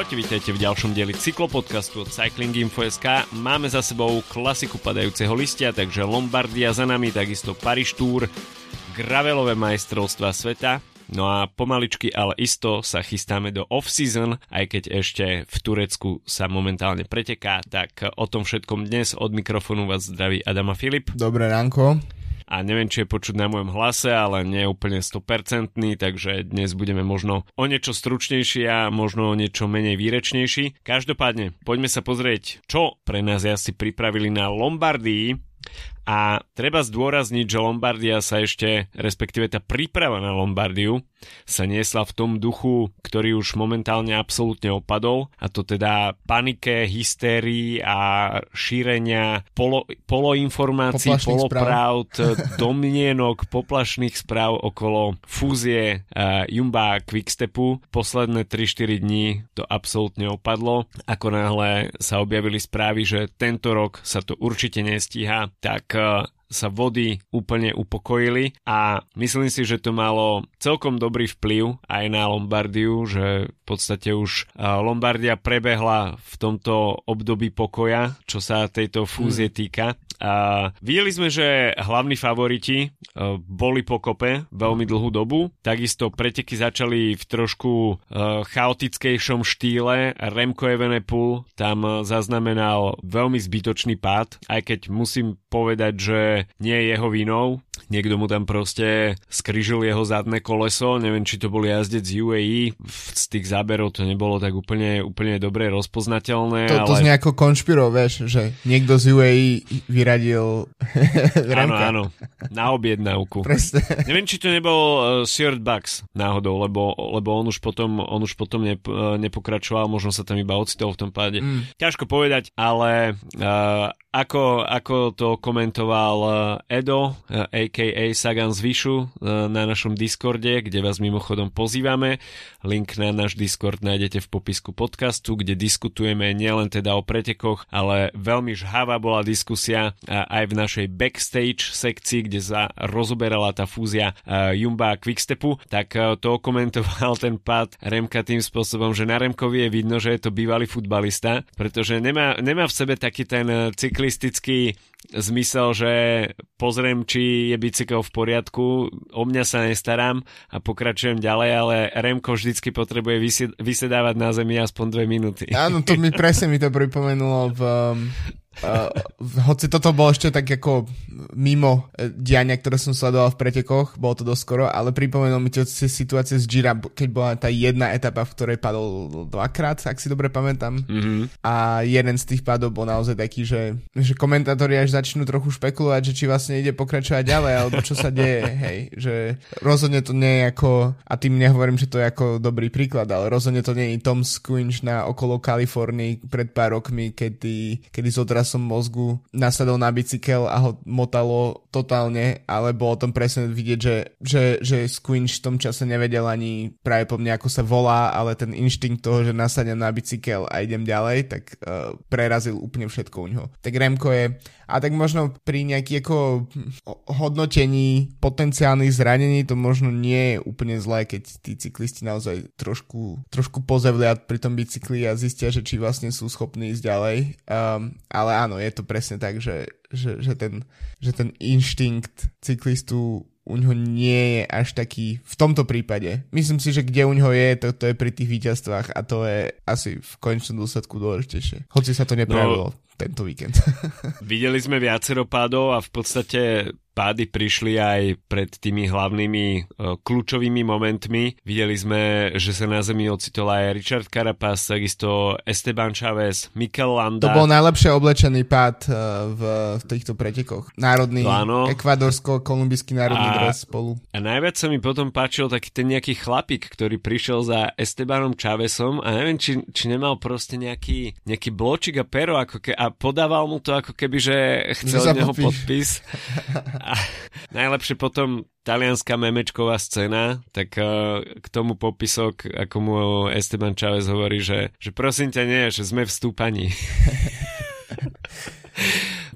Čaute, vítajte v ďalšom dieli cyklopodcastu od Cycling Info.sk. Máme za sebou klasiku padajúceho listia, takže Lombardia za nami, takisto Paríž Tour, gravelové majstrovstva sveta. No a pomaličky, ale isto sa chystáme do off-season, aj keď ešte v Turecku sa momentálne preteká, tak o tom všetkom dnes od mikrofónu vás zdraví Adama Filip. Dobré ránko a neviem, či je počuť na môjom hlase, ale nie je úplne 100%, takže dnes budeme možno o niečo stručnejší a možno o niečo menej výrečnejší. Každopádne, poďme sa pozrieť, čo pre nás asi pripravili na Lombardii a treba zdôrazniť, že Lombardia sa ešte, respektíve tá príprava na Lombardiu, sa niesla v tom duchu, ktorý už momentálne absolútne opadol, a to teda panike, hystérii a šírenia polo, poloinformácií, polopravd, domnienok, poplašných správ okolo fúzie uh, Jumba a Quickstepu. Posledné 3-4 dní to absolútne opadlo. Ako náhle sa objavili správy, že tento rok sa to určite nestíha, tak sa vody úplne upokojili a myslím si, že to malo celkom dobrý vplyv aj na Lombardiu, že v podstate už Lombardia prebehla v tomto období pokoja, čo sa tejto fúzie hmm. týka a videli sme, že hlavní favoriti e, boli pokope veľmi dlhú dobu. Takisto preteky začali v trošku e, chaotickejšom štýle. Remco Evenepoel tam zaznamenal veľmi zbytočný pád, aj keď musím povedať, že nie je jeho vinou. Niekto mu tam proste skrižil jeho zadné koleso, neviem, či to bol jazdec z UAE, z tých záberov to nebolo tak úplne, úplne dobre rozpoznateľné. To, to ale... nejako konšpiro, vieš, že niekto z UAE vyradil Áno, áno, na objednávku. Presne. Neviem, či to nebol uh, Stuart Bucks náhodou, lebo, lebo on už potom, on už potom nep, uh, nepokračoval, možno sa tam iba ocitol v tom páde. Mm. Ťažko povedať, ale uh, ako, ako to komentoval Edo, aka Sagan z Vyšu eh, na našom Discorde, kde vás mimochodom pozývame. Link na náš Discord nájdete v popisku podcastu, kde diskutujeme nielen teda o pretekoch, ale veľmi žhavá bola diskusia aj v našej backstage sekcii, kde sa rozoberala tá fúzia Jumba a Quickstepu, tak to komentoval ten pád Remka tým spôsobom, že na Remkovi je vidno, že je to bývalý futbalista, pretože nemá, nemá v sebe taký ten cykl cyklistický zmysel, že pozriem, či je bicykel v poriadku, o mňa sa nestarám a pokračujem ďalej, ale Remko vždycky potrebuje vysedávať na zemi aspoň dve minúty. Áno, to mi presne mi to pripomenulo v, Uh, hoci toto bolo ešte tak ako mimo eh, diania, ktoré som sledoval v pretekoch, bolo to dosť skoro, ale pripomenul mi to situácie z Gira, keď bola tá jedna etapa, v ktorej padol dvakrát, ak si dobre pamätám. Mm-hmm. A jeden z tých padov bol naozaj taký, že, že komentátori až začnú trochu špekulovať, že či vlastne ide pokračovať ďalej, alebo čo sa deje, hej, že rozhodne to nie je ako, a tým nehovorím, že to je ako dobrý príklad, ale rozhodne to nie je Tom Squinch na okolo Kalifornii pred pár rokmi, kedy, kedy zodra som mozgu nasadol na bicykel a ho motalo totálne, ale bolo tom presne vidieť, že, že, že Squinch v tom čase nevedel ani práve po mne, ako sa volá, ale ten inštinkt toho, že nasadem na bicykel a idem ďalej, tak uh, prerazil úplne všetko u ňoho. Tak Remko je a tak možno pri nejakých ako hodnotení potenciálnych zranení to možno nie je úplne zlé, keď tí cyklisti naozaj trošku, trošku pozevlia pri tom bicykli a zistia, že či vlastne sú schopní ísť ďalej. Um, ale áno, je to presne tak, že, že, že, ten, že ten inštinkt cyklistu u ňoho nie je až taký v tomto prípade. Myslím si, že kde u ňoho je, to, to je pri tých víťazstvách a to je asi v konečnom dôsledku dôležitejšie. Hoci sa to neprejavilo. No, tento víkend. Videli sme viacero pádov a v podstate pády prišli aj pred tými hlavnými uh, kľúčovými momentmi. Videli sme, že sa na zemi ocitol aj Richard Carapaz, takisto Esteban Chavez, Mikel Landa. To bol najlepšie oblečený pád uh, v, v týchto pretekoch. Národný, no, ekvadorsko-kolumbijský národný a, dres spolu. A najviac sa mi potom páčil taký ten nejaký chlapík, ktorý prišiel za Estebanom Chavezom a neviem, či, či nemal proste nejaký, nejaký bločik a pero ako ke, a podával mu to ako keby, že chcel od neho podpis. A najlepšie potom talianská memečková scéna, tak uh, k tomu popisok, ako mu Esteban Chávez hovorí, že, že prosím ťa nie, že sme v stúpaní.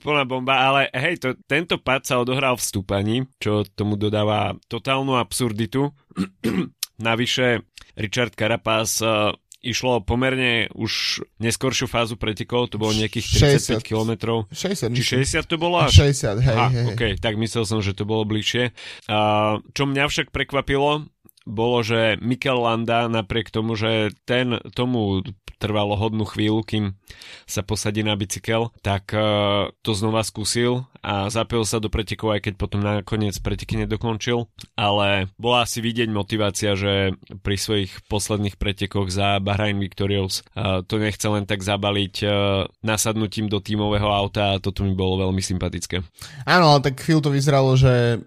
Plná bomba, ale hej, to, tento pad sa odohral v stúpaní, čo tomu dodáva totálnu absurditu. Navyše Richard Carapaz uh, išlo pomerne už neskoršiu fázu pretekov, to bolo nejakých 35 km. 60. Či 60 to bolo až? 60, hej, Aha, hej. OK, tak myslel som, že to bolo bližšie. Uh, čo mňa však prekvapilo, bolo, že Mikel Landa napriek tomu, že ten tomu trvalo hodnú chvíľu, kým sa posadí na bicykel, tak uh, to znova skúsil a zapil sa do pretekov, aj keď potom nakoniec preteky nedokončil, ale bola asi vidieť motivácia, že pri svojich posledných pretekoch za Bahrain Victorious uh, to nechce len tak zabaliť uh, nasadnutím do tímového auta a toto mi bolo veľmi sympatické. Áno, tak chvíľu to vyzeralo, že,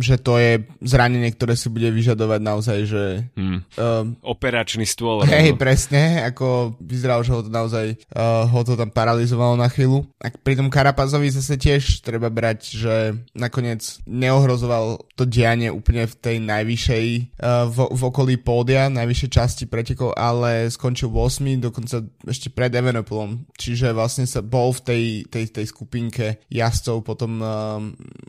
že to je zranenie, ktoré si bude vyžadovať naozaj, že... Hmm. Um, Operačný stôl. Hej, presne, ako vyzeralo, že ho to naozaj uh, ho to tam paralizovalo na chvíľu. A pri tom Karapazovi zase tiež treba brať, že nakoniec neohrozoval to dianie úplne v tej najvyššej uh, v, v okolí pódia, najvyššej časti pretekov, ale skončil 8, dokonca ešte pred Evenopolom. Čiže vlastne sa bol v tej, tej, tej skupinke jazdcov potom, uh,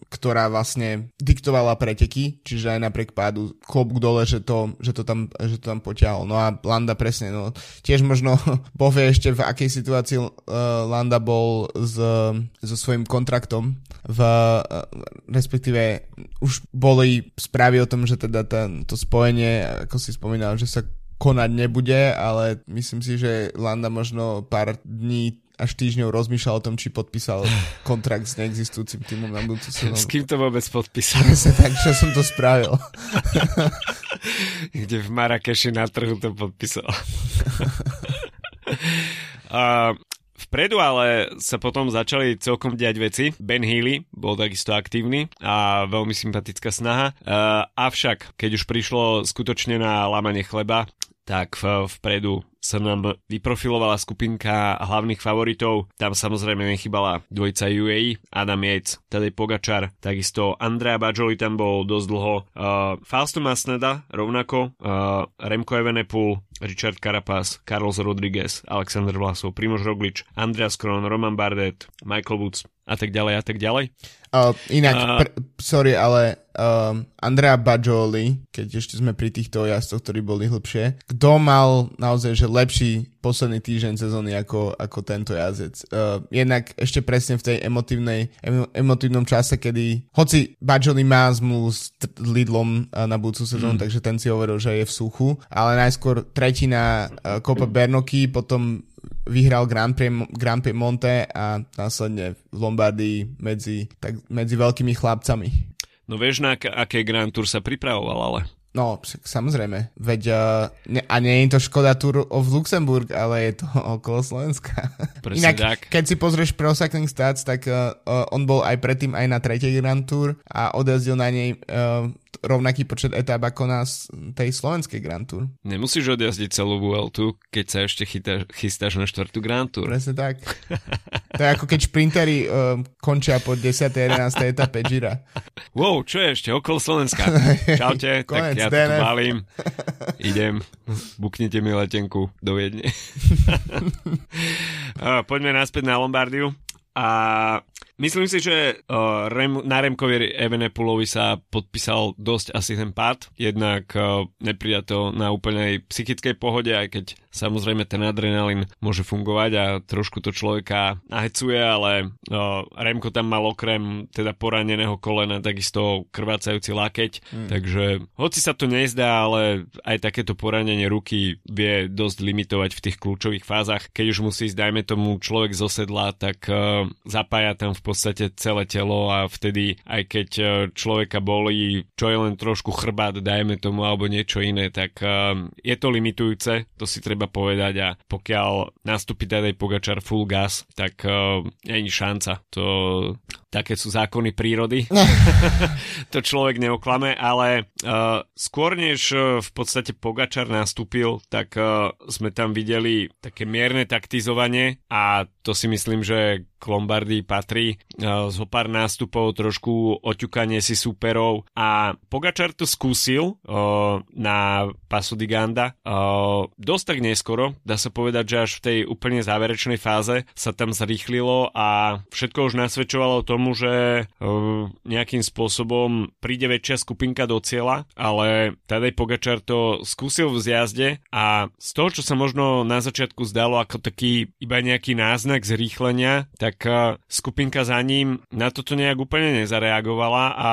ktorá vlastne diktovala preteky, čiže aj napriek pádu klobúk dole, že to, že to tam, že to tam potiahol. No a Landa presne, no tiež možno povie ešte, v akej situácii uh, Landa bol s, so svojím kontraktom, v, uh, respektíve už boli správy o tom, že teda ten, to spojenie, ako si spomínal, že sa konať nebude, ale myslím si, že Landa možno pár dní až týždňov rozmýšľal o tom, či podpísal kontrakt s neexistujúcim týmom na budúcu sezónu. S kým to vôbec podpísal? tak, že som to spravil. Kde v Marrakeši na trhu to podpísal. uh, Vpredu ale sa potom začali celkom diať veci. Ben Healy bol takisto aktívny a veľmi sympatická snaha. Uh, avšak, keď už prišlo skutočne na lámanie chleba, tak vpredu sa nám vyprofilovala skupinka hlavných favoritov. Tam samozrejme nechybala dvojica UAE, Adam Yates, Tadej Pogačar, takisto Andrea Bajoli tam bol dosť dlho, uh, Fausto Masneda rovnako, uh, Remco Evenepoel, Richard Carapaz, Carlos Rodriguez, Alexander Vlasov, Primož Roglič, Andreas Kron, Roman Bardet, Michael Woods a tak ďalej a tak ďalej. Uh, inak, uh, pr- sorry, ale um, Andrea Bajoli, keď ešte sme pri týchto jazdoch, ktorí boli hlbšie, kto mal naozaj že lepší posledný týždeň sezóny ako, ako tento jazdec. Uh, jednak ešte presne v tej emotívnej, em, emotívnom čase, kedy hoci Bajoli má zmluvu s Lidlom uh, na budúcu sezónu, mm. takže ten si hovoril, že je v suchu, ale najskôr tretina uh, Copa Bernoky, potom vyhral Grand Prix, Grand Prix Monte a následne v Lombardii medzi, tak, medzi veľkými chlapcami. No vieš, na aké Grand Tour sa pripravoval, ale... No, samozrejme. Veď, uh, ne, a nie je to Škoda Tour of Luxemburg, ale je to okolo Slovenska. Presne Inak, tak. keď si pozrieš Pro Cycling Stats, tak uh, on bol aj predtým aj na tretej Grand Tour a odezdil na nej uh, rovnaký počet etáp ako na tej slovenskej Grand Tour. Nemusíš odjazdiť celú Vueltu, keď sa ešte chytáš, chystáš na štvrtú Grand Tour. Presne tak. to je ako keď šprintery uh, končia po 10. 11. etape Gira. Wow, čo je ešte? Okolo Slovenska. Čaute, tak ja tu balím. Idem. Buknite mi letenku do Viedne. Poďme naspäť na Lombardiu. A Myslím si, že uh, Rem, na Remkovi Evenepulovi sa podpísal dosť asi ten pád, jednak uh, to na úplnej psychickej pohode, aj keď samozrejme ten adrenalín môže fungovať a trošku to človeka nahecuje, ale uh, Remko tam mal okrem teda poraneného kolena takisto krvácajúci lakeť, mm. takže hoci sa to nezdá, ale aj takéto poranenie ruky vie dosť limitovať v tých kľúčových fázach. Keď už musí ísť, dajme tomu, človek zosedla, tak uh, zapája tam v podstate celé telo a vtedy aj keď e, človeka bolí, čo je len trošku chrbát, dajme tomu, alebo niečo iné, tak um, je to limitujúce, to si treba povedať a pokiaľ nastúpi Tadej Pogačar full gas, tak uh, není šanca. To také sú zákony prírody. to človek neoklame, ale uh, skôr než uh, v podstate Pogačar nastúpil, tak uh, sme tam videli také mierne taktizovanie a to si myslím, že k Lombardii patrí. Uh, zo pár nástupov, trošku oťukanie si súperov a Pogačar to skúsil uh, na Pasu di Ganda. Uh, dosť tak neskoro, dá sa povedať, že až v tej úplne záverečnej fáze sa tam zrýchlilo a všetko už nasvedčovalo o tom, tomu, že uh, nejakým spôsobom príde väčšia skupinka do cieľa, ale Tadej Pogačar to skúsil v zjazde a z toho, čo sa možno na začiatku zdalo ako taký iba nejaký náznak zrýchlenia, tak uh, skupinka za ním na toto nejak úplne nezareagovala a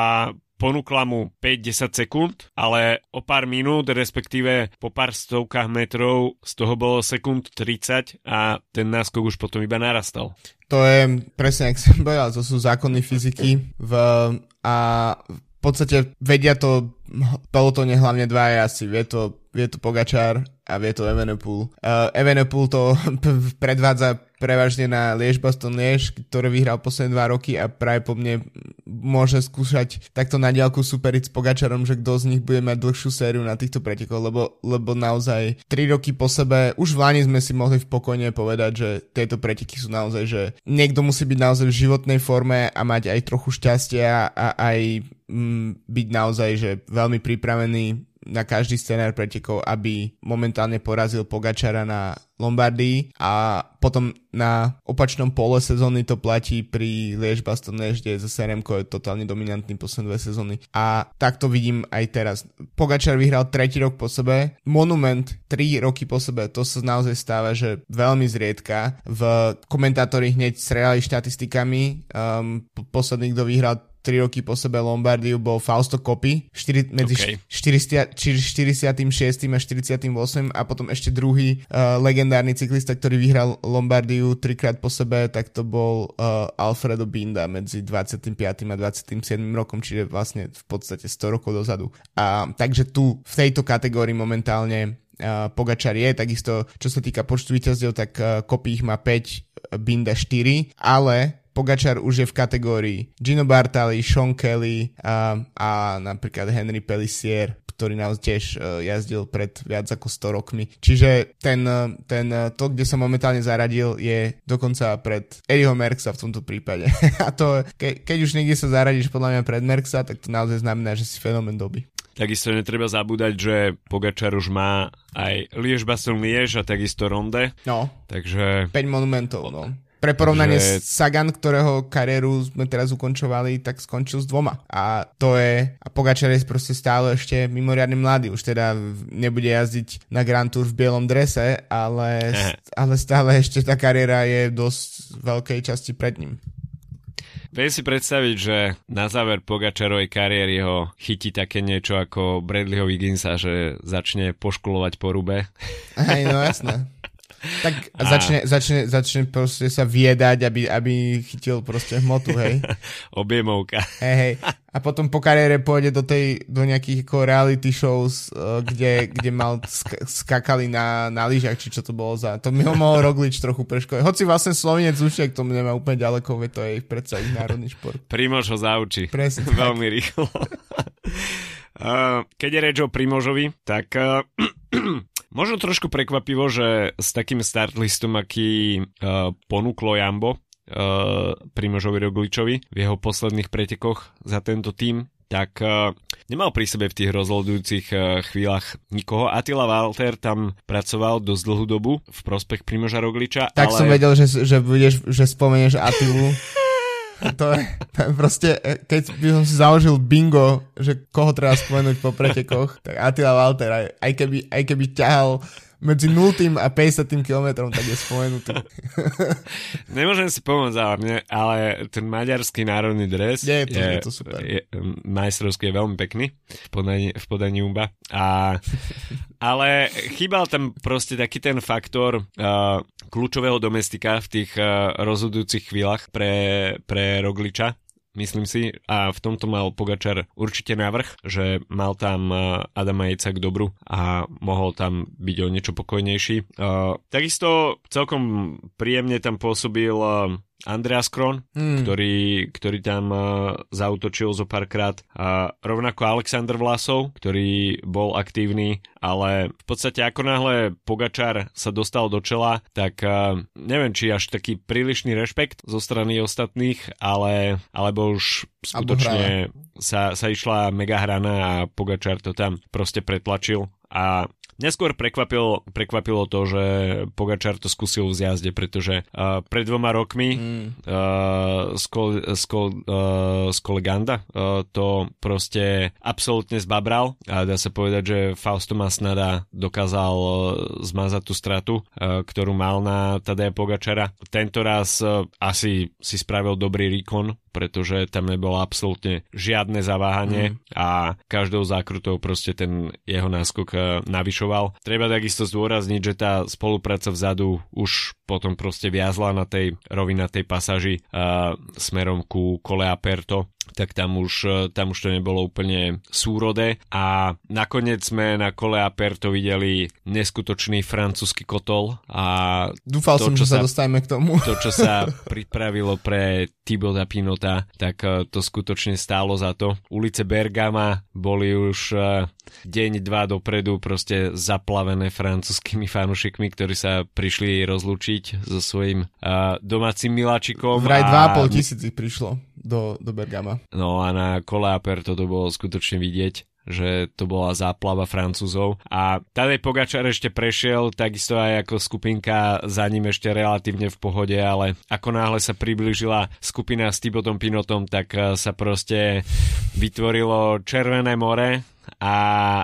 ponúkla mu 5-10 sekúnd, ale o pár minút, respektíve po pár stovkách metrov, z toho bolo sekúnd 30 a ten náskok už potom iba narastal. To je presne, ak som povedal, to sú zákony fyziky v, a v podstate vedia to pelotone hlavne dva asi. Vie to, vie to Pogačár a vie to Evenepoel. Uh, Evenepoel to predvádza prevažne na Liež Baston Liež, ktorý vyhral posledné dva roky a práve po mne môže skúšať takto na diálku superiť s Pogačarom, že kto z nich bude mať dlhšiu sériu na týchto pretekoch, lebo, lebo naozaj 3 roky po sebe, už v Lani sme si mohli v pokojne povedať, že tieto preteky sú naozaj, že niekto musí byť naozaj v životnej forme a mať aj trochu šťastia a aj mm, byť naozaj, že veľmi pripravený na každý scenár pretekov, aby momentálne porazil Pogačara na Lombardii a potom na opačnom pole sezóny to platí pri Liež Baston kde zase Remko je totálne dominantný posledné dve sezóny. A tak to vidím aj teraz. Pogačar vyhral tretí rok po sebe, Monument 3 roky po sebe, to sa naozaj stáva, že veľmi zriedka. V komentátori hneď strelali štatistikami, um, posledný, kto vyhral 3 roky po sebe Lombardiu bol Fausto 4, medzi okay. 40, 46. a 48. a potom ešte druhý uh, legendárny cyklista, ktorý vyhral Lombardiu trikrát po sebe, tak to bol uh, Alfredo Binda medzi 25. a 27. rokom, čiže vlastne v podstate 100 rokov dozadu. A takže tu v tejto kategórii momentálne uh, Pogačar je, takisto čo sa týka počtu víťazstiev, tak uh, Kopy ich má 5, Binda 4, ale Pogačar už je v kategórii Gino Bartali, Sean Kelly a, a napríklad Henry Pellissier, ktorý nás tiež uh, jazdil pred viac ako 100 rokmi. Čiže ten, uh, ten uh, to, kde sa momentálne zaradil, je dokonca pred Eddieho Merksa v tomto prípade. a to, ke, keď už niekde sa zaradíš podľa mňa pred Merksa, tak to naozaj znamená, že si fenomén doby. Takisto netreba zabúdať, že Pogačar už má aj Liež Baston Liež a takisto Ronde. No. Takže... 5 monumentov, no. Pre porovnanie že... Sagan, ktorého kariéru sme teraz ukončovali, tak skončil s dvoma. A to je, a Pogačar je proste stále ešte mimoriadne mladý. Už teda nebude jazdiť na Grand Tour v bielom drese, ale, ale stále ešte tá kariéra je dosť veľkej časti pred ním. Viem si predstaviť, že na záver Pogačarovej kariéry ho chytí také niečo ako Bradleyho Wigginsa, že začne poškulovať po rube. Aj, no jasné. Tak a... začne, začne, začne proste sa viedať, aby, aby chytil proste hmotu, hej. Objemovka. Hej, hej. A potom po kariére pôjde do, tej, do nejakých ako reality shows, uh, kde, kde mal sk- skakali na, na lyžach, či čo to bolo za... To mi ho mohol Roglič trochu preškoliť. Hoci vlastne Slovinec Ušiek to nemá úplne ďaleko, veď to je ich predsa ich národný šport. Primož ho zaučí. Presne. Veľmi rýchlo. uh, keď je reč o Primožovi, tak uh, Možno trošku prekvapivo, že s takým startlistom, aký uh, ponúklo Jambo uh, Primožovi Rogličovi v jeho posledných pretekoch za tento tým, tak uh, nemal pri sebe v tých rozhodujúcich uh, chvíľach nikoho. Attila Walter tam pracoval dosť dlhú dobu v prospech Primoža Rogliča. Tak ale... som vedel, že, že, budeš, že spomenieš Attilu. To je, proste, e, keď by som si založil bingo, že koho treba spomenúť po pretekoch, tak Attila Walter, aj, aj, keby, aj keby ťahal medzi 0 a 50 kilometrom, tak je spomenutý. Nemôžem si pomôcť, ale, ale ten maďarský národný dres je, to, je, je to super. Je, majstrovský je veľmi pekný v podaní, v podaní Umba. A, ale chýbal tam proste taký ten faktor uh, kľúčového domestika v tých uh, rozhodujúcich chvíľach pre, pre Rogliča myslím si. A v tomto mal Pogačar určite navrh, že mal tam eh, Adama Jejca k dobru a mohol tam byť o niečo pokojnejší. Uh, takisto celkom príjemne tam pôsobil uh, Andreas Kron, mm. ktorý, ktorý tam uh, zautočil zo párkrát. A rovnako Alexander Vlasov, ktorý bol aktívny, ale v podstate ako náhle Pogačar sa dostal do čela, tak uh, neviem, či až taký prílišný rešpekt zo strany ostatných, ale alebo už skutočne sa, sa išla mega hrana a Pogačar to tam proste pretlačil a neskôr prekvapilo, prekvapilo to, že Pogačar to skúsil v zjazde, pretože uh, pred dvoma rokmi mm. uh, Skol, Skol, uh, Skoleganda uh, to proste absolútne zbabral a dá sa povedať, že Fausto Masnada dokázal uh, zmazať tú stratu, uh, ktorú mal na Tadeja Pogačara. Tento raz uh, asi si spravil dobrý výkon, pretože tam nebolo absolútne žiadne zaváhanie mm. a každou zákrutou proste ten jeho náskok eh, navyšoval. Treba takisto zdôrazniť, že tá spolupráca vzadu už potom proste viazla na tej rovinatej pasáži uh, smerom ku Kole Aperto tak tam už, e, tam už to nebolo úplne súrodé a nakoniec sme na kole Aperto videli neskutočný francúzsky kotol a Dúfal to, som, že sa dostaneme k tomu. To, čo sa pripravilo pre Thibaut Pinota, tak e, to skutočne stálo za to. Ulice Bergama boli už e, deň, dva dopredu proste zaplavené francúzskými fanúšikmi, ktorí sa prišli rozlúčiť so svojím uh, domácim miláčikom. Vraj 2,5 tisíc prišlo do, do Bergama. No a na kole Aperto to bolo skutočne vidieť že to bola záplava Francúzov. A Tadej Pogačar ešte prešiel, takisto aj ako skupinka za ním ešte relatívne v pohode, ale ako náhle sa priblížila skupina s Tibotom Pinotom, tak sa proste vytvorilo Červené more, a,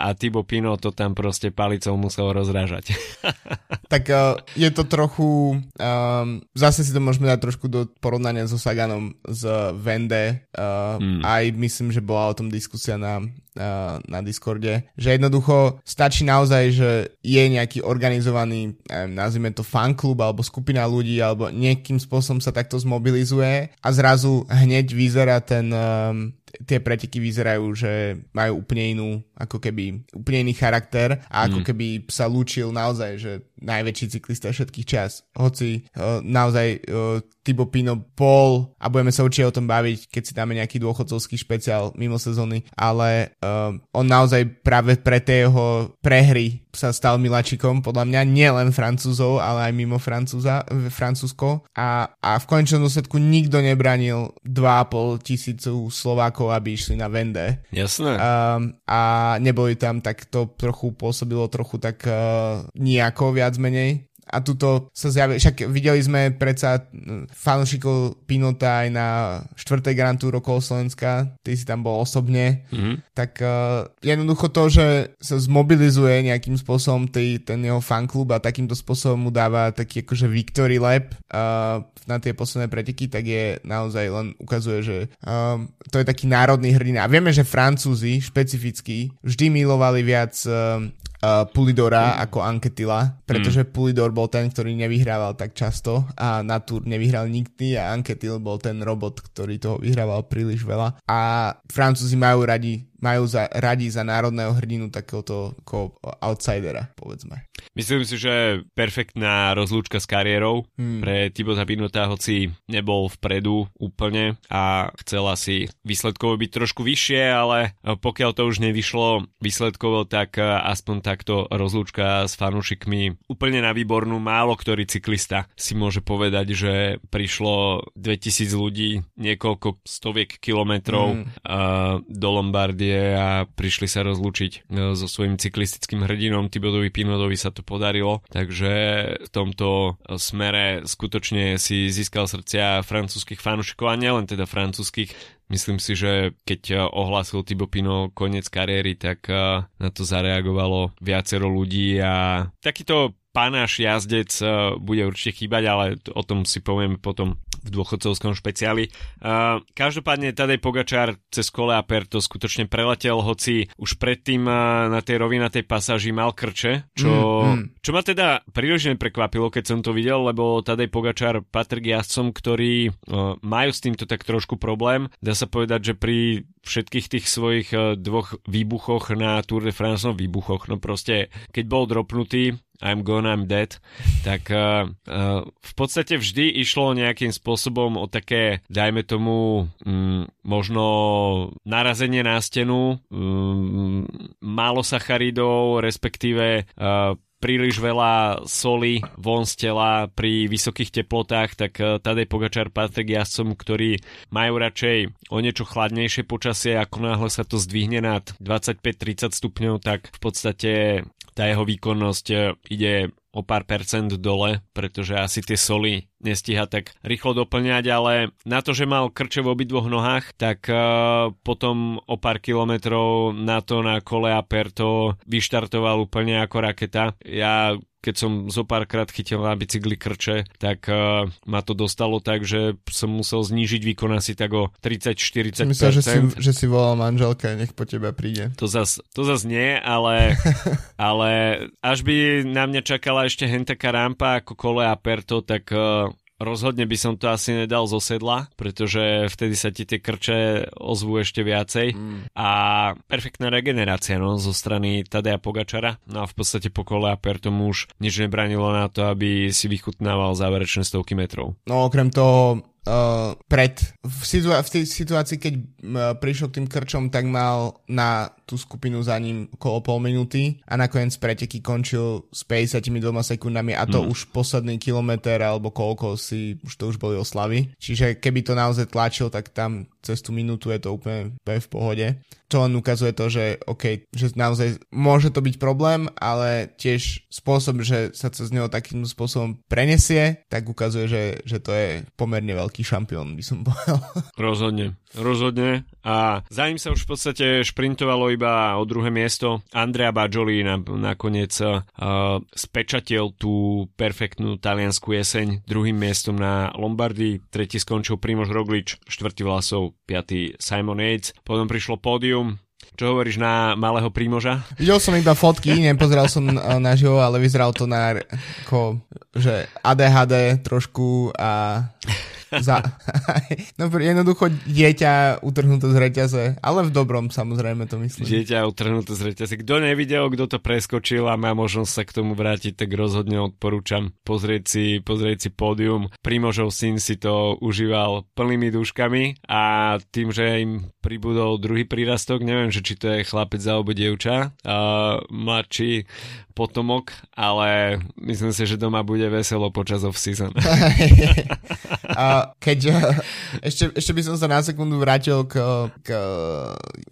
a Tibo Pino to tam proste palicou musel rozrážať. tak uh, je to trochu, um, zase si to môžeme dať trošku do porovnania so Saganom z Vende, uh, hmm. aj myslím, že bola o tom diskusia na, uh, na Discorde, že jednoducho stačí naozaj, že je nejaký organizovaný, neviem, nazvime to fanklub alebo skupina ľudí, alebo nejakým spôsobom sa takto zmobilizuje a zrazu hneď vyzerá ten, um, tie preteky vyzerajú, že majú úplne inú, ako keby, úplne iný charakter a ako mm. keby sa lúčil naozaj, že najväčší cyklista všetkých čas. Hoci uh, naozaj uh, Tibo Pino bol a budeme sa určite o tom baviť, keď si dáme nejaký dôchodcovský špeciál mimo sezóny, ale uh, on naozaj práve pre tie jeho prehry sa stal miláčikom, podľa mňa nielen Francúzov, ale aj mimo Francúza, Francúzsko a, a v konečnom dôsledku nikto nebranil 2,5 tisícu Slovákov, aby išli na Vende. Jasné. Um, a neboli tam, tak to trochu pôsobilo trochu tak uh, nejako viac menej a tuto sa zjaví, však videli sme predsa fanúšikov Pinota aj na 4. Grand Tour okolo Slovenska, ty si tam bol osobne, mm-hmm. tak uh, jednoducho to, že sa zmobilizuje nejakým spôsobom tý, ten jeho fanklub a takýmto spôsobom mu dáva taký akože victory lap uh, na tie posledné preteky, tak je naozaj len ukazuje, že um, to je taký národný hrdina. A vieme, že Francúzi špecificky vždy milovali viac um, uh, Pulidora mm. ako Anketila, pretože mm. Pulidor bol ten, ktorý nevyhrával tak často a na Tour nevyhral nikdy a Anketil bol ten robot, ktorý toho vyhrával príliš veľa. A Francúzi majú radi majú za, radi za národného hrdinu takéhoto outsidera, povedzme. Myslím si, že perfektná rozlúčka s kariérou hmm. pre Tibota Pinota, hoci nebol vpredu úplne a chcela si výsledkovo byť trošku vyššie, ale pokiaľ to už nevyšlo výsledkovo, tak aspoň takto rozlúčka s fanúšikmi úplne na výbornú. Málo ktorý cyklista si môže povedať, že prišlo 2000 ľudí niekoľko stoviek kilometrov hmm. do Lombardie a prišli sa rozlúčiť e, so svojím cyklistickým hrdinom Tibodovi Pinodovi sa to podarilo, takže v tomto smere skutočne si získal srdcia francúzskych fanúšikov a nielen teda francúzskych, Myslím si, že keď ohlásil Tibo Pino koniec kariéry, tak e, na to zareagovalo viacero ľudí a takýto panáš jazdec uh, bude určite chýbať, ale o tom si povieme potom v dôchodcovskom špeciáli. Uh, každopádne Tadej Pogačár cez kole a Perto skutočne preletel, hoci už predtým uh, na tej rovinatej pasáži mal krče, čo, mm, mm. čo ma teda príliš neprekvapilo, keď som to videl, lebo Tadej Pogačár patrí k jazdcom, ktorí uh, majú s týmto tak trošku problém. Dá sa povedať, že pri všetkých tých svojich uh, dvoch výbuchoch na Tour de France, no výbuchoch, no proste keď bol dropnutý, I'm gone, I'm dead, tak uh, v podstate vždy išlo nejakým spôsobom o také, dajme tomu, um, možno narazenie na stenu, um, málo sacharidov, respektíve uh, príliš veľa soli von z tela pri vysokých teplotách, tak Tadej Pogačar patrí k jazdcom, ktorí majú radšej o niečo chladnejšie počasie, ako náhle sa to zdvihne nad 25-30 stupňov, tak v podstate tá jeho výkonnosť ide o pár percent dole, pretože asi tie soli nestíha tak rýchlo doplňať, ale na to, že mal krče v obidvoch nohách, tak uh, potom o pár kilometrov na to na kole a Perto vyštartoval úplne ako raketa. Ja keď som zo párkrát chytil na bicykli krče, tak uh, ma to dostalo tak, že som musel znížiť výkon asi tak o 30-40%. Myslím, že si, že si volal manželka, nech po teba príde. To zas, to zas nie, ale, ale až by na mňa čakala ešte hentaká rampa ako kole a perto, tak uh, Rozhodne by som to asi nedal zo sedla, pretože vtedy sa ti tie krče ozvú ešte viacej. Mm. A perfektná regenerácia no, zo strany Tadeja Pogačara. No a v podstate po kole a per tomu už nič nebranilo na to, aby si vychutnával záverečné stovky metrov. No okrem toho uh, pred, v, situa- v tej situácii, keď uh, prišiel k tým krčom, tak mal na tú skupinu za ním okolo pol minúty a nakoniec preteky končil s 52 sekundami a to mm. už posledný kilometr alebo koľko si, už to už boli oslavy. Čiže keby to naozaj tlačil, tak tam cez tú minútu je to úplne, úplne v pohode. To len ukazuje to, že OK, že naozaj môže to byť problém, ale tiež spôsob, že sa cez neho takým spôsobom prenesie, tak ukazuje, že, že to je pomerne veľký šampión, by som povedal. Rozhodne, rozhodne. A za ním sa už v podstate šprintovalo iba o druhé miesto. Andrea Bajoli na, nakoniec uh, spečatil tú perfektnú taliansku jeseň druhým miestom na Lombardii. Tretí skončil Primož Roglič, štvrtý Vlasov, 5. Simon Yates, potom prišlo pódium, čo hovoríš na malého prímoža? Videl som iba fotky, nepozeral som na živo, ale vyzeral to na ako, že ADHD trošku a za, no jednoducho dieťa utrhnuté z reťaze, ale v dobrom samozrejme to myslím. Dieťa utrhnuté z reťaze. Kto nevidel, kto to preskočil a má možnosť sa k tomu vrátiť, tak rozhodne odporúčam pozrieť si, pozrieť si pódium. Primožov syn si to užíval plnými duškami a tým, že im pribudol druhý prírastok, neviem, že či to je chlapec alebo dievča, uh, mladší potomok, ale myslím si, že doma bude veselo počas off-season. a keď ešte, ešte by som sa na sekundu vrátil k, k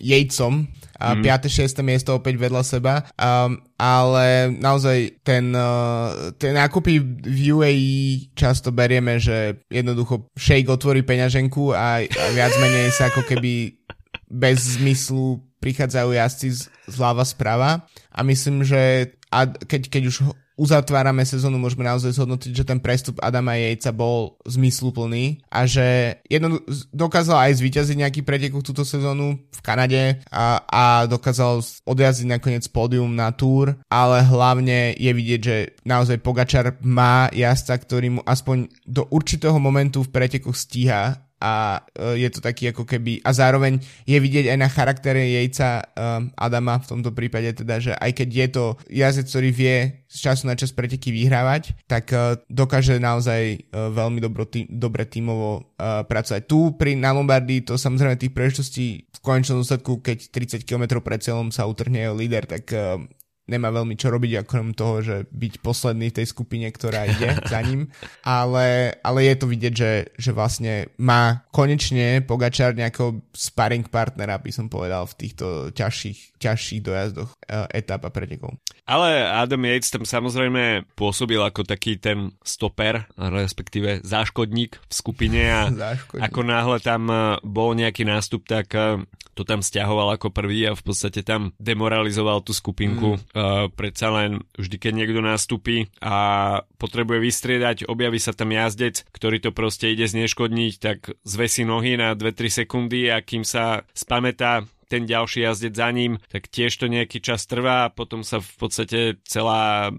Jejcom, a mm. 5. 6. miesto opäť vedľa seba, um, ale naozaj ten, uh, ten nákupy v UAE často berieme, že jednoducho Shake otvorí peňaženku a, a viac menej sa ako keby bez zmyslu prichádzajú jazdci zľava sprava. A myslím, že a keď, keď už uzatvárame sezónu, môžeme naozaj zhodnotiť, že ten prestup Adama Jejca bol zmysluplný a že jedno, dokázal aj zvíťaziť nejaký pretek túto sezónu v Kanade a, a dokázal odjazdiť nakoniec pódium na túr, ale hlavne je vidieť, že naozaj Pogačar má jazdca, ktorý mu aspoň do určitého momentu v pretekoch stíha a e, je to taký ako keby a zároveň je vidieť aj na charaktere jejca um, Adama v tomto prípade teda, že aj keď je to jazdec, ktorý vie z času na čas preteky vyhrávať, tak uh, dokáže naozaj uh, veľmi dobro tý, dobre tímovo uh, pracovať. Tu pri na Lombardii to samozrejme tých príležitostí v konečnom dôsledku, keď 30 km pred cieľom sa utrhne líder, tak uh, nemá veľmi čo robiť, okrem toho, že byť posledný v tej skupine, ktorá ide za ním. Ale, ale je to vidieť, že, že vlastne má konečne Pogačar nejakého sparring partnera, by som povedal, v týchto ťažších, ťažších dojazdoch uh, etap a pretekov. Ale Adam Yates tam samozrejme pôsobil ako taký ten stoper, respektíve záškodník v skupine a ako náhle tam eh, bol nejaký nástup, tak eh, to tam stiahoval ako prvý a v podstate tam demoralizoval tú skupinku. Mm. Uh, predsa len vždy, keď niekto nastúpi a potrebuje vystriedať, objaví sa tam jazdec, ktorý to proste ide zneškodniť, tak zvesí nohy na 2-3 sekundy a kým sa spamätá ten ďalší jazdec za ním, tak tiež to nejaký čas trvá a potom sa v podstate celá,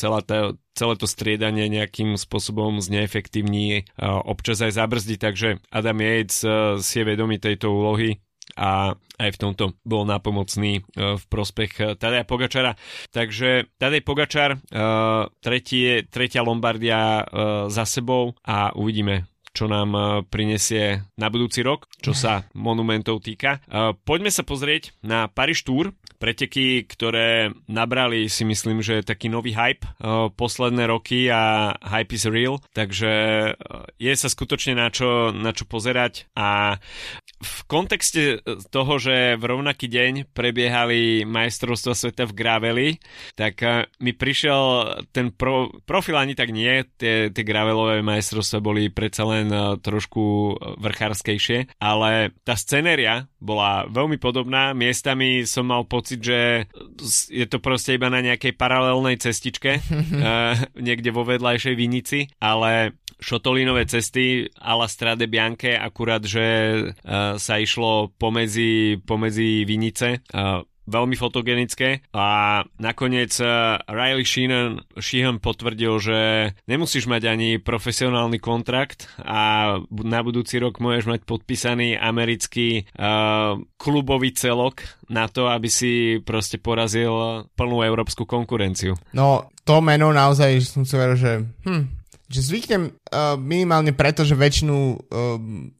celá tá, celé to striedanie nejakým spôsobom zneefektívni, občas aj zabrzdí, takže Adam Yates si je vedomý tejto úlohy a aj v tomto bol napomocný uh, v prospech Tadeja Pogačara. Takže Tadej Pogačar, tretie, tretia Lombardia za sebou a uvidíme, čo nám prinesie na budúci rok, čo sa monumentov týka. Poďme sa pozrieť na Paríž Tour, preteky, ktoré nabrali si myslím, že taký nový hype uh, posledné roky a hype is real, takže je sa skutočne na čo, na čo pozerať a v kontexte toho, že v rovnaký deň prebiehali majstrovstva sveta v Graveli, tak mi prišiel ten pro, profil ani tak nie, tie, tie gravelové majstrovstvá boli predsa len trošku vrchárskejšie, ale tá scenéria bola veľmi podobná, miestami som mal pocit, že je to proste iba na nejakej paralelnej cestičke, niekde vo vedľajšej vinici, ale šotolínové cesty a la Strade Bianche, akurát, že uh, sa išlo pomedzi, pomedzi Vinice. Uh, veľmi fotogenické a nakoniec Riley Sheehan, Sheehan potvrdil, že nemusíš mať ani profesionálny kontrakt a na budúci rok môžeš mať podpísaný americký uh, klubový celok na to, aby si proste porazil plnú európsku konkurenciu. No, to meno naozaj som si veril, že hm, že zvyknem uh, minimálne preto, že väčšinu uh,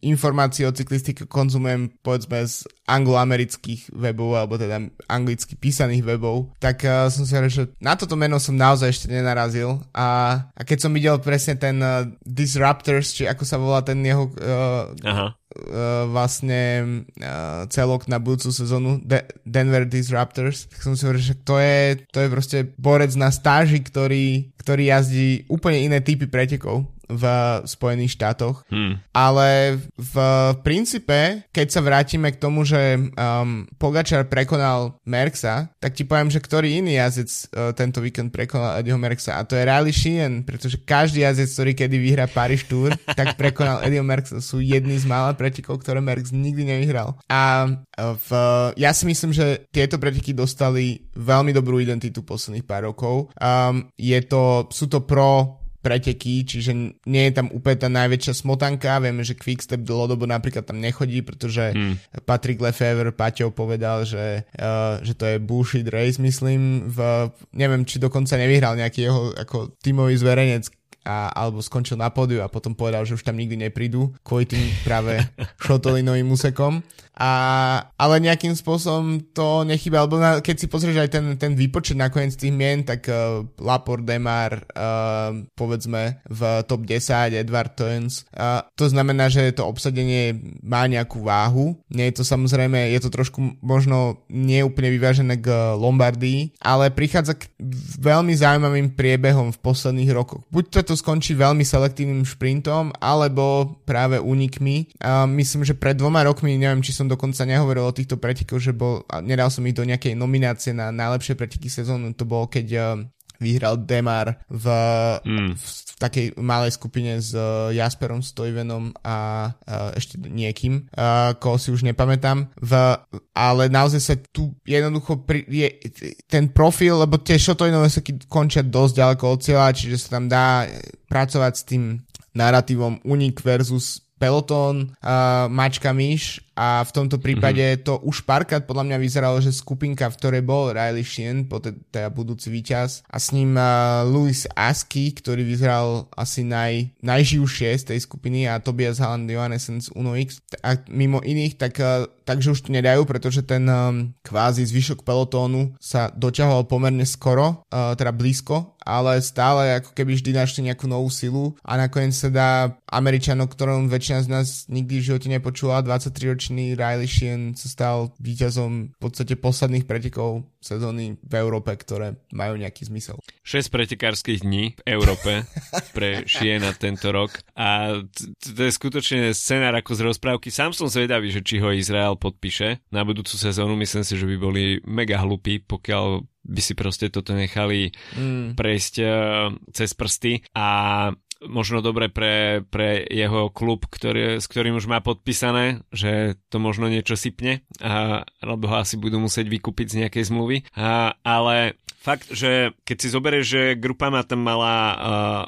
informácií o cyklistike konzumujem povedzme z angloamerických webov alebo teda anglicky písaných webov, tak uh, som si hovoril, že na toto meno som naozaj ešte nenarazil. A, a keď som videl presne ten uh, Disruptors, či ako sa volá ten jeho uh, Aha. uh, vlastne uh, celok na budúcu sezónu De- Denver Disruptors, tak som si hovoril, že to je, to je proste borec na stáži, ktorý, ktorý jazdí úplne iné typy pretekov v Spojených štátoch. Hmm. Ale v princípe, keď sa vrátime k tomu, že um, Pogačar prekonal Merksa, tak ti poviem, že ktorý iný jazdec uh, tento víkend prekonal Eddieho Merksa a to je Riley Sheehan, pretože každý jazdec, ktorý kedy vyhrá Paris Tour, tak prekonal Eddieho Merksa. Sú jedný z mála pretekov, ktoré Merks nikdy nevyhral. A uh, v, ja si myslím, že tieto preteky dostali veľmi dobrú identitu posledných pár rokov. Um, je to, sú to pro preteky, čiže nie je tam úplne tá najväčšia smotanka. Vieme, že Quickstep dlhodobo napríklad tam nechodí, pretože hmm. Patrick Lefevre Paťov povedal, že, uh, že to je bullshit race, myslím. V, neviem, či dokonca nevyhral nejaký jeho ako tímový zverejnec, a, alebo skončil na pódiu a potom povedal, že už tam nikdy neprídu kvôli tým práve šotolinovým úsekom. A, ale nejakým spôsobom to nechýba, alebo na, keď si pozrieš aj ten, ten výpočet nakoniec tých mien, tak uh, Lapor Demar, uh, povedzme v top 10, Edward Toens, uh, to znamená, že to obsadenie má nejakú váhu. Nie je to samozrejme, je to trošku možno neúplne vyvážené k Lombardii, ale prichádza k veľmi zaujímavým priebehom v posledných rokoch. Buď to skončí veľmi selektívnym šprintom, alebo práve únikmi. Uh, myslím, že pred dvoma rokmi, neviem, či som dokonca nehovoril o týchto pretekoch, že bol, nedal som ich do nejakej nominácie na najlepšie preteky sezónu, to bolo keď vyhral Demar v, mm. v, v takej malej skupine s uh, Jasperom Stojvenom a uh, ešte niekým, uh, koho si už nepamätám. V, ale naozaj sa tu jednoducho pri, je, ten profil, lebo tie šotojnové sa končia dosť ďaleko od cieľa, čiže sa tam dá pracovať s tým narratívom unik versus pelotón, uh, mačka myš a v tomto prípade mm-hmm. to už párkrát podľa mňa vyzeralo, že skupinka, v ktorej bol Riley Sheehan, teda budúci víťaz a s ním uh, Louis Asky, ktorý vyzeral asi naj, najživšie z tej skupiny a Tobias Halland Johannesson z Uno X a mimo iných, tak, uh, takže už to nedajú, pretože ten um, kvázi zvyšok pelotónu sa doťahol pomerne skoro, uh, teda blízko, ale stále ako keby vždy našli nejakú novú silu a nakoniec sa dá Američanov, ktorom väčšina z nás nikdy v živote nepočula, 23 ročný ročný Riley Sheehan sa stal víťazom v podstate posledných pretekov sezóny v Európe, ktoré majú nejaký zmysel. 6 pretekárskych dní v Európe pre Sheehana tento rok a to je skutočne scenár ako z rozprávky. Sám som zvedavý, že či ho Izrael podpíše na budúcu sezónu. Myslím si, že by boli mega hlupí, pokiaľ by si proste toto nechali mm. prejsť uh, cez prsty a možno dobre pre, pre jeho klub, ktorý, s ktorým už má podpísané, že to možno niečo sypne, a, alebo ho asi budú musieť vykúpiť z nejakej zmluvy. A, ale fakt, že keď si zoberieš, že grupa má tam mala uh,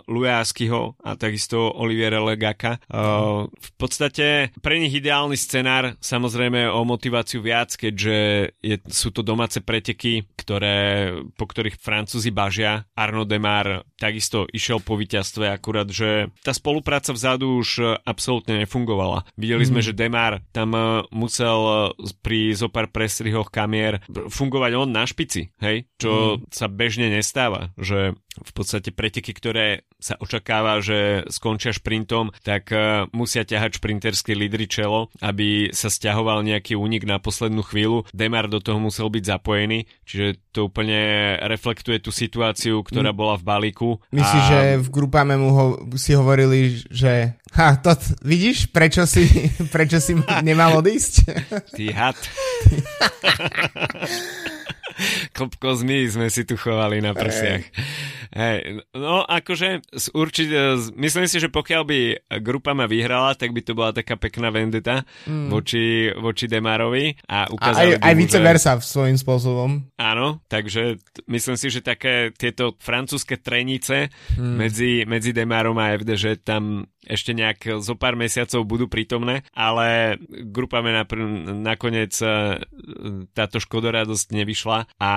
Lujáskyho a takisto Oliviera Legaka, uh, v podstate pre nich ideálny scenár, samozrejme o motiváciu viac, keďže je, sú to domáce preteky, ktoré, po ktorých Francúzi bažia. Arno Demar takisto išiel po víťazstve, akurát, že tá spolupráca vzadu už absolútne nefungovala. Videli mm. sme, že Demar tam musel pri zopár prestrihoch kamier fungovať on na špici, hej? Čo mm. Sa bežne nestáva, že v podstate preteky, ktoré sa očakáva, že skončia šprintom, tak uh, musia ťahať šprinterský lídry čelo, aby sa stiahoval nejaký únik na poslednú chvíľu. Demar do toho musel byť zapojený, čiže to úplne reflektuje tú situáciu, ktorá bola v balíku. Myslíš, a... že v grupáme mu ho, si hovorili, že ha, to vidíš, prečo si, prečo si nemal odísť? Ty had. Klopko zmy sme si tu chovali na prsiach. Hey, no akože určite, myslím si, že pokiaľ by grupa ma vyhrala, tak by to bola taká pekná vendeta mm. voči, voči Demarovi. A, ukázali a aj, aj vice versa že... svojím spôsobom. Áno, takže myslím si, že také tieto francúzske trenice mm. medzi, medzi Demarom a FD, že tam ešte nejak zo pár mesiacov budú prítomné, ale grupa mena nakoniec e, táto škodoradosť nevyšla a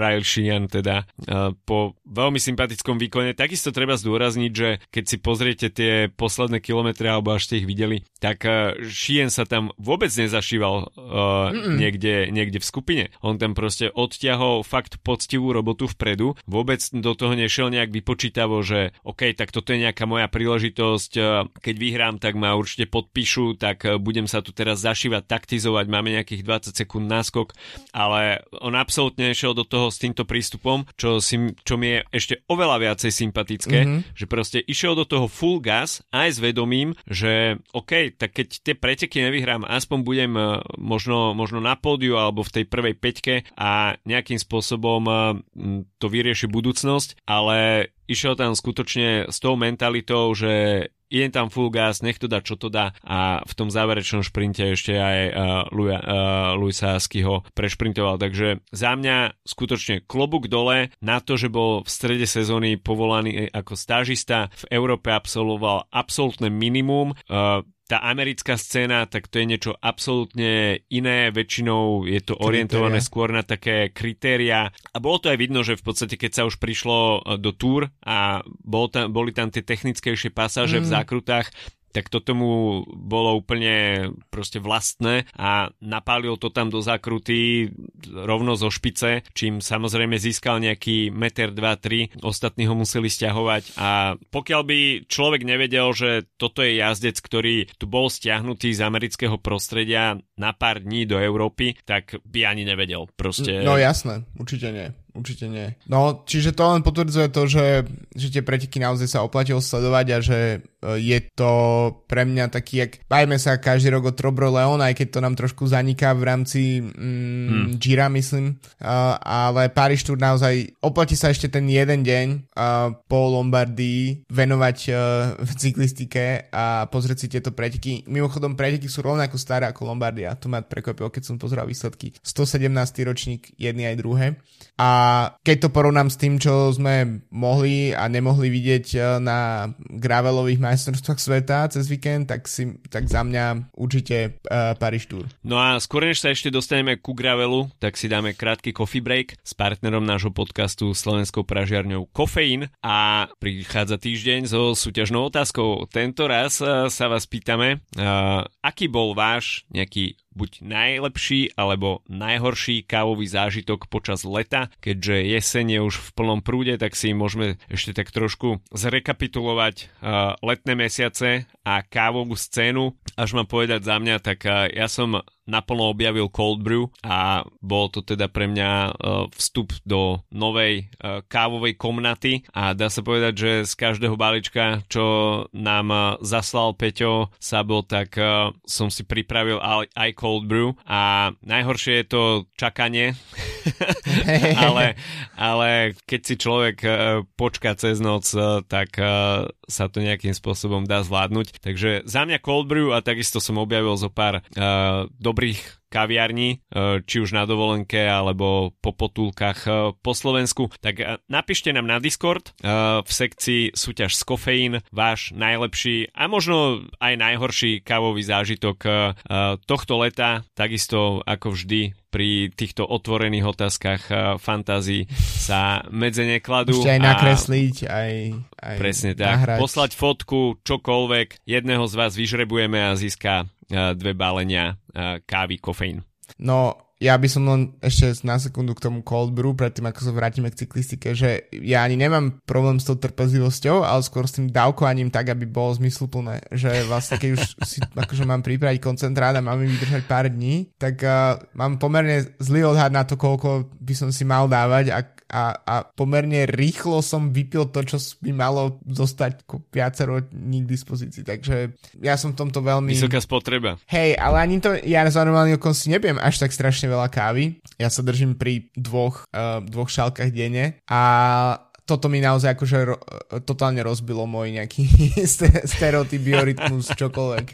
Rail Sheehan teda e, po veľmi sympatickom výkone takisto treba zdôrazniť, že keď si pozriete tie posledné kilometre alebo až ste ich videli, tak e, Sheehan sa tam vôbec nezašíval uh, niekde, niekde v skupine. On tam proste odtiahol fakt poctivú robotu vpredu, vôbec do toho nešiel nejak vypočítavo, že OK, tak toto je nejaká moja príležitosť možnosť, eh, keď vyhrám, tak ma určite podpíšu, tak eh, budem sa tu teraz zašívať, taktizovať, máme nejakých 20 sekúnd náskok, ale on absolútne šiel do toho s týmto prístupom, čo, si, čo mi je ešte oveľa viacej sympatické, mm-hmm. že proste išiel do toho full gas aj s vedomím, že OK, tak keď tie preteky nevyhrám, aspoň budem eh, možno, možno na pódiu alebo v tej prvej peťke a nejakým spôsobom to vyrieši budúcnosť, ale išiel tam skutočne s tou mentalitou, že idem tam full gas, nech to dá, čo to dá. A v tom záverečnom šprinte ešte aj uh, Luja, uh, Luisa Askyho prešprintoval, takže za mňa skutočne klobúk dole na to, že bol v strede sezóny povolaný ako stážista, v Európe absolvoval absolútne minimum, uh, tá americká scéna, tak to je niečo absolútne iné, väčšinou je to orientované skôr na také kritéria. A bolo to aj vidno, že v podstate keď sa už prišlo e, do túr a bol tam, boli tam tie technickejšie pasáže mm. v zákrutách, tak to tomu bolo úplne proste vlastné a napálil to tam do zakruty rovno zo špice, čím samozrejme získal nejaký meter, dva, tri, ostatní ho museli stiahovať a pokiaľ by človek nevedel, že toto je jazdec, ktorý tu bol stiahnutý z amerického prostredia na pár dní do Európy, tak by ani nevedel. Proste... No jasné, určite nie. Určite nie. No, čiže to len potvrdzuje to, že, že tie preteky naozaj sa oplatilo sledovať a že e, je to pre mňa taký, jak bajme sa každý rok o Trobro Leon, aj keď to nám trošku zaniká v rámci mm, hmm. Gira, myslím. Uh, ale Paris Tour naozaj oplatí sa ešte ten jeden deň uh, po Lombardii venovať uh, v cyklistike a pozrieť si tieto preteky. Mimochodom, preteky sú rovnako staré ako Lombardia. To ma prekvapilo, keď som pozeral výsledky. 117. ročník jedny aj druhé. A keď to porovnám s tým, čo sme mohli a nemohli vidieť e, na gravelových majstrovstvách sveta cez víkend, tak, si, tak za mňa určite uh, Paris Tour. No a skôr než sa ešte dostaneme ku gravelu, tak si dáme krátky coffee break s partnerom nášho podcastu slovenskou pražiarňou Kofeín a prichádza týždeň so súťažnou otázkou. Tento raz uh, sa vás pýtame, uh, aký bol váš nejaký buď najlepší alebo najhorší kávový zážitok počas leta. Keďže jeseň je už v plnom prúde, tak si môžeme ešte tak trošku zrekapitulovať uh, letné mesiace a kávovú scénu. Až mám povedať za mňa, tak uh, ja som naplno objavil cold brew a bol to teda pre mňa uh, vstup do novej uh, kávovej komnaty. A dá sa povedať, že z každého balíčka, čo nám uh, zaslal Peťo Sabo, tak som si pripravil aj, aj cold brew. A najhoršie je to čakanie, ale, ale keď si človek počká cez noc, tak sa to nejakým spôsobom dá zvládnuť. Takže za mňa cold brew a takisto som objavil zo pár uh, добрый kaviarni, či už na dovolenke alebo po potulkách po Slovensku, tak napíšte nám na Discord v sekcii súťaž z kofeín váš najlepší a možno aj najhorší kávový zážitok tohto leta, takisto ako vždy pri týchto otvorených otázkach fantázii sa medze nekladú. Ešte aj nakresliť, aj, aj Presne tak. Nahrať. Poslať fotku, čokoľvek, jedného z vás vyžrebujeme a získa dve balenia kávy, kofeín. No, ja by som len ešte na sekundu k tomu cold brew, predtým ako sa vrátime k cyklistike, že ja ani nemám problém s tou trpezlivosťou, ale skôr s tým dávkovaním tak, aby bolo zmysluplné, že vlastne keď už si akože mám pripraviť koncentrát a mám vydržať pár dní, tak uh, mám pomerne zlý odhad na to, koľko by som si mal dávať a a, a pomerne rýchlo som vypil to, čo by malo zostať viacero dní k dispozícii. Takže ja som v tomto veľmi... Vysoká spotreba. Hej, ale ani to, ja za normálny okolnosti nebiem až tak strašne veľa kávy. Ja sa držím pri dvoch, uh, dvoch šálkach denne a toto mi naozaj akože ro, totálne rozbilo môj nejaký stereotyp, biorytmus, čokoľvek.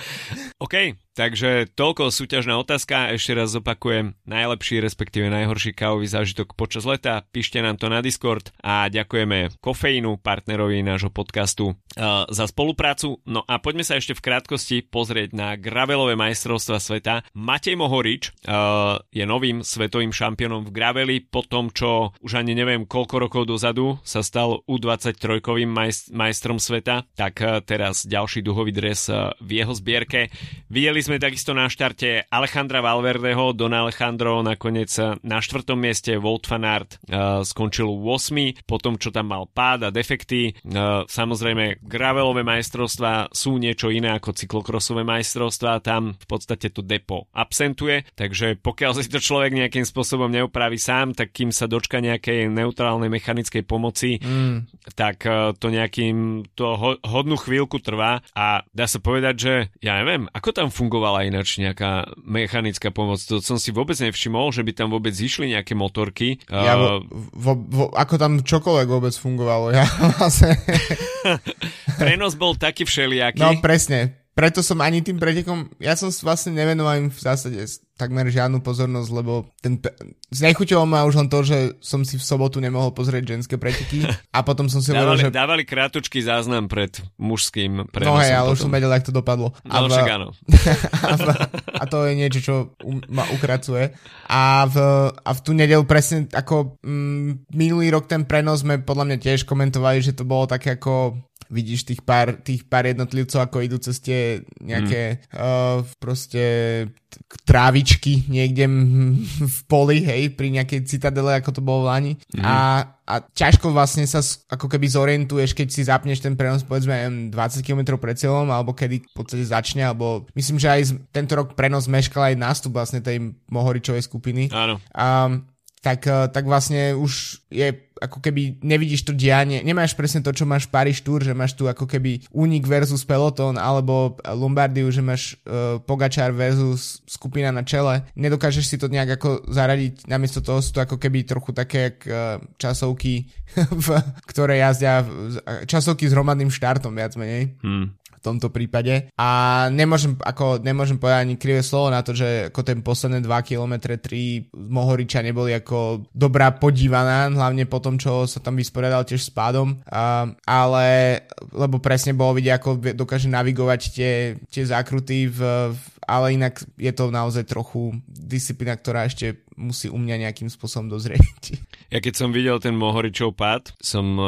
OK, Takže toľko súťažná otázka, ešte raz zopakujem, najlepší respektíve najhorší kávový zážitok počas leta, píšte nám to na Discord a ďakujeme Kofeínu, partnerovi nášho podcastu, uh, za spoluprácu. No a poďme sa ešte v krátkosti pozrieť na gravelové majstrovstva sveta. Matej Mohorič uh, je novým svetovým šampiónom v graveli po tom, čo už ani neviem koľko rokov dozadu sa stal U23 majst- majstrom sveta, tak uh, teraz ďalší duhový dres v jeho zbierke. Videli Videli sme takisto na štarte Alejandra Valverdeho, Don Alejandro nakoniec na štvrtom mieste, Wout van Aert uh, skončil 8, potom čo tam mal pád a defekty. Uh, samozrejme, gravelové majstrovstvá sú niečo iné ako cyklokrosové majstrovstvá, tam v podstate to depo absentuje, takže pokiaľ si to človek nejakým spôsobom neupraví sám, tak kým sa dočka nejakej neutrálnej mechanickej pomoci, mm. tak uh, to nejakým to ho, hodnú chvíľku trvá. A dá sa povedať, že ja neviem, ako tam funguje fungovala ináč nejaká mechanická pomoc. To som si vôbec nevšimol, že by tam vôbec išli nejaké motorky. Ja vo, vo, vo, ako tam čokoľvek vôbec fungovalo. Ja vlastne... Prenos bol taký všelijaký. No presne. Preto som ani tým pretekom, ja som vlastne nevenoval im v zásade takmer žiadnu pozornosť, lebo ten, znechutilo ma už len to, že som si v sobotu nemohol pozrieť ženské preteky a potom som si dávali, hovoril, že... Dávali krátučký záznam pred mužským prenosom. No hej, ale potom. už som vedel, jak to dopadlo. No, a, v, áno. a, v, a to je niečo, čo um, ma ukracuje. A v, a v tú nedelu presne ako mm, minulý rok ten prenos sme podľa mňa tiež komentovali, že to bolo také ako vidíš tých pár, tých pár jednotlivcov, ako idú cez tie nejaké mm. uh, proste trávičky niekde v poli, hej, pri nejakej citadele, ako to bolo v Lani. Mm. A, a ťažko vlastne sa ako keby zorientuješ, keď si zapneš ten prenos povedzme 20 km pred cieľom, alebo kedy v podstate začne, alebo myslím, že aj tento rok prenos meškal aj nástup vlastne tej Mohoričovej skupiny. Áno. Um, tak, eh, tak vlastne už je ako keby nevidíš to dianie, nemáš presne to, čo máš v Tour, že máš tu ako keby únik versus peloton, alebo Lombardiu, že máš uh, Pogačar versus skupina na čele. Nedokážeš si to nejak ako zaradiť, namiesto toho sú to ako keby trochu také jak uh, časovky, v, ktoré jazdia, časovky s hromadným štartom viac menej. Hmm v tomto prípade. A nemôžem, ako, nemôžem povedať ani krivé slovo na to, že ako ten posledné 2 km 3 Mohoriča neboli ako dobrá podívaná, hlavne po tom, čo sa tam vysporiadal tiež s pádom. A, ale, lebo presne bolo vidieť, ako dokáže navigovať tie, tie zákruty v, v ale inak je to naozaj trochu disciplína, ktorá ešte musí u mňa nejakým spôsobom dozrieť. Ja keď som videl ten Mohoričov pád, som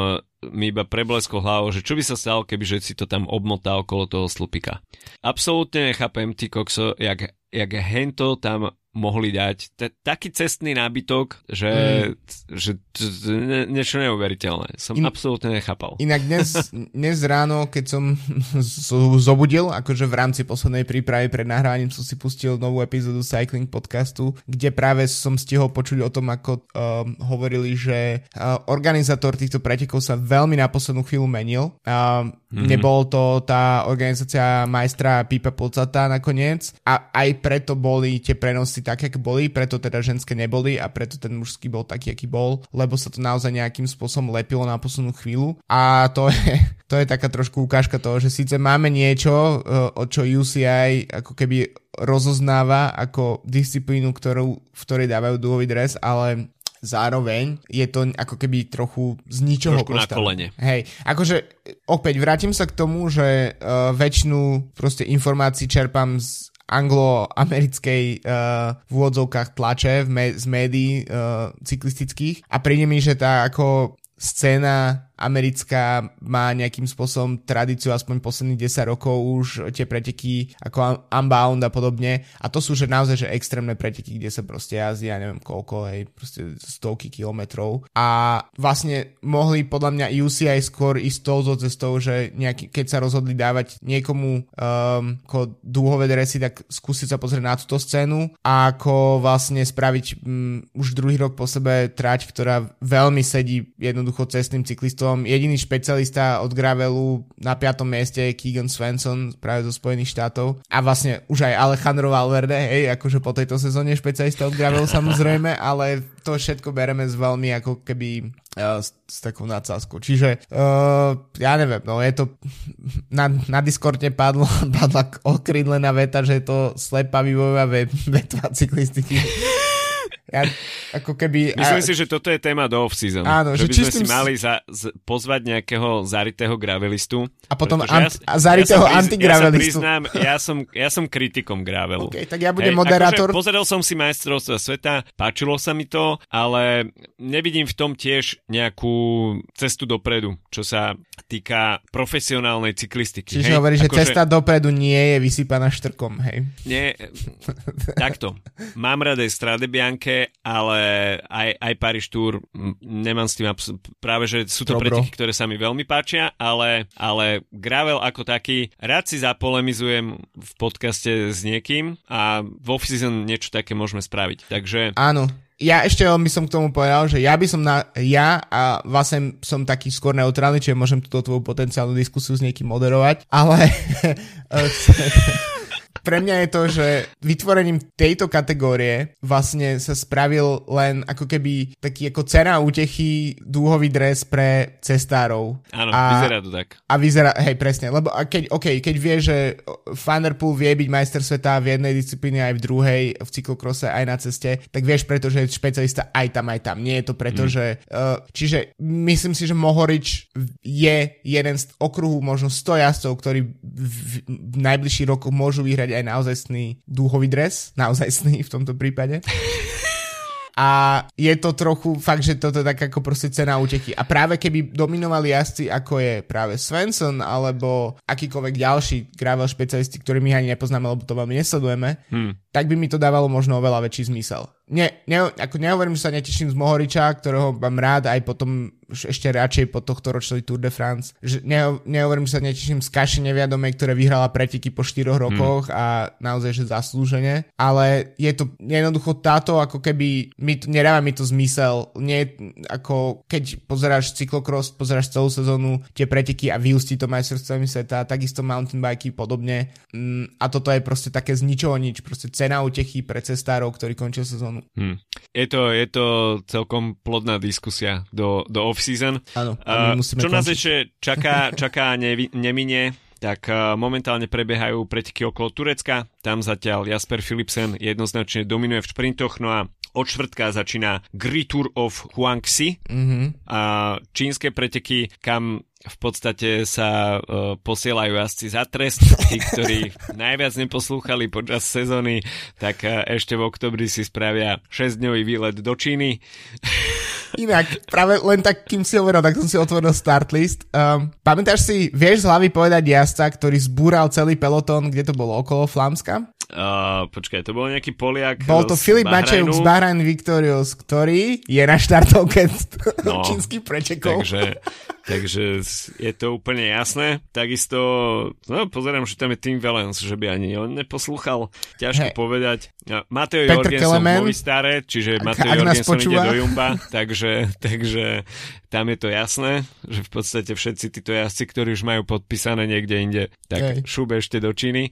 mi iba prebleskol hlavou, že čo by sa stalo, keby že si to tam obmotal okolo toho slupika. Absolútne nechápem, ty kokso, jak, jak hento tam mohli dať. T- taký cestný nábytok, že, mm. že t- ne, niečo neuveriteľné. Som In, absolútne nechápal. Inak dnes, dnes ráno, keď som zobudil, akože v rámci poslednej prípravy pred nahrávaním som si pustil novú epizódu Cycling podcastu, kde práve som stihol počuť o tom, ako uh, hovorili, že uh, organizátor týchto pretekov sa veľmi na poslednú chvíľu menil. Uh, mm-hmm. Nebol to tá organizácia majstra Pipa Pocata nakoniec a aj preto boli tie prenosy také, aké boli, preto teda ženské neboli a preto ten mužský bol taký, aký bol, lebo sa to naozaj nejakým spôsobom lepilo na poslednú chvíľu a to je, to je taká trošku ukážka toho, že síce máme niečo, eh, o čo UCI ako keby rozoznáva ako disciplínu, ktorú, v ktorej dávajú dúhový dres, ale zároveň je to ako keby trochu z ničoho Trošku na kolene. Hej, akože opäť vrátim sa k tomu, že uh, väčšinu proste informácií čerpám z anglo-americkej uh, v úvodzovkách tlače v me- z médií uh, cyklistických. A príde mi, že tá ako scéna americká má nejakým spôsobom tradíciu aspoň posledných 10 rokov už tie preteky ako Unbound a podobne. A to sú že naozaj že extrémne preteky, kde sa proste jazdí, ja neviem koľko, hej, proste stovky kilometrov. A vlastne mohli podľa mňa UCI skôr ísť touto cestou, že nejaký, keď sa rozhodli dávať niekomu um, ako dúhové dresy, tak skúsiť sa pozrieť na túto scénu a ako vlastne spraviť um, už druhý rok po sebe trať, ktorá veľmi sedí jednoducho cestným cyklistom som jediný špecialista od Gravelu na piatom mieste je Keegan Svensson práve zo Spojených štátov a vlastne už aj Alejandro Valverde, hej, akože po tejto sezóne špecialista od Gravelu samozrejme, ale to všetko bereme s veľmi ako keby uh, s, s takou nadsázkou. Čiže uh, ja neviem, no je to na, na Discorde padlo, padla okrídlená veta, že je to slepá vývojová vetva cyklistiky ja, ako keby... Myslím a, si, že toto je téma do off-season. Áno, že, že by sme si mali za, z, pozvať nejakého zaritého gravelistu. A potom ant, ja, zaritého ja antigravelistu. Ja, priznám, ja, som, ja som kritikom gravelu. Okay, tak ja budem Hej, moderátor. Akože pozeral som si majstrovstva sveta, páčilo sa mi to, ale nevidím v tom tiež nejakú cestu dopredu, čo sa týka profesionálnej cyklistiky. Čiže hovorí, že akože... cesta dopredu nie je vysypaná štrkom, hej? Nie, takto. Mám rada Strade Bianche, ale aj, aj Paris Tour nemám s tým abs- práve, že sú to preteky, ktoré sa mi veľmi páčia, ale, ale gravel ako taký, rád si zapolemizujem v podcaste s niekým a v off-season niečo také môžeme spraviť. Takže... Áno, ja ešte by som k tomu povedal, že ja by som na, ja a vlastne som taký skôr neutrálny, čiže môžem túto tvoju potenciálnu diskusiu s niekým moderovať, ale pre mňa je to, že vytvorením tejto kategórie vlastne sa spravil len ako keby taký ako cena útechy dúhový dres pre cestárov. Áno, a, vyzerá to tak. A vyzerá, hej, presne, lebo a keď, okay, keď vie, že Vanderpool vie byť majster sveta v jednej disciplíne aj v druhej, v cyklokrose aj na ceste, tak vieš preto, že je špecialista aj tam, aj tam. Nie je to preto, mm. že... Uh, čiže myslím si, že Mohorič je jeden z okruhu možno 100 jazdcov, ktorí v, v, v najbližších rokoch môžu vyhrať aj naozajstný dúhový dres, naozajstný v tomto prípade. A je to trochu fakt, že toto je tak ako proste cena úteky. A práve keby dominovali jazdci, ako je práve Svensson, alebo akýkoľvek ďalší gravel špecialisti, ktorý my ani nepoznáme, lebo to veľmi nesledujeme, hmm. tak by mi to dávalo možno oveľa väčší zmysel. Nie, ne, ako nehovorím, že sa neteším z Mohoriča, ktorého mám rád aj potom ešte radšej po tohto ročnej Tour de France. Že ne, nehovorím, že sa neteším z Kaši neviadomej, ktoré vyhrala preteky po 4 hmm. rokoch hmm. a naozaj, že zaslúžene. Ale je to jednoducho táto, ako keby, mi to, nedáva mi to zmysel. Nie, ako keď pozeráš cyklokross, pozeráš celú sezónu, tie preteky a vyústi to majstrovstvami sveta, takisto mountain bikey podobne. Mm, a toto je proste také z ničoho nič. Proste cena utechy pre cestárov, ktorí končia sezónu. Hmm. Je, to, je to celkom plodná diskusia do, do off off-season. Áno, uh, čo nás ešte čaká, čaká nevi, nemine, tak uh, momentálne prebiehajú preteky okolo Turecka. Tam zatiaľ Jasper Philipsen jednoznačne dominuje v šprintoch, no a od štvrtka začína Tour of Huangxi mm-hmm. a čínske preteky, kam v podstate sa uh, posielajú jazdci za trest. Tí, ktorí najviac neposlúchali počas sezóny, tak uh, ešte v oktobri si spravia 6-dňový výlet do Číny. Inak, práve len tak, kým si hovoril, tak som si otvoril start list. Um, pamätáš si, vieš z hlavy povedať jazdca, ktorý zbúral celý pelotón, kde to bolo okolo Flámska? Uh, počkaj, to bol nejaký Poliak Bol to Filip Mačejuk z Bahrain Victorious, ktorý je na štartovke no, čínskych prečekov. Takže, takže je to úplne jasné. Takisto, no pozerám, že tam je Tim Valens, že by ani on neposlúchal. Ťažko hey. povedať. Mateo Jorgensen v Movistare, čiže Mateo Jorgensen ide do Jumba, takže, takže tam je to jasné, že v podstate všetci títo jazdci, ktorí už majú podpísané niekde inde, tak hey. šúbe ešte do Číny.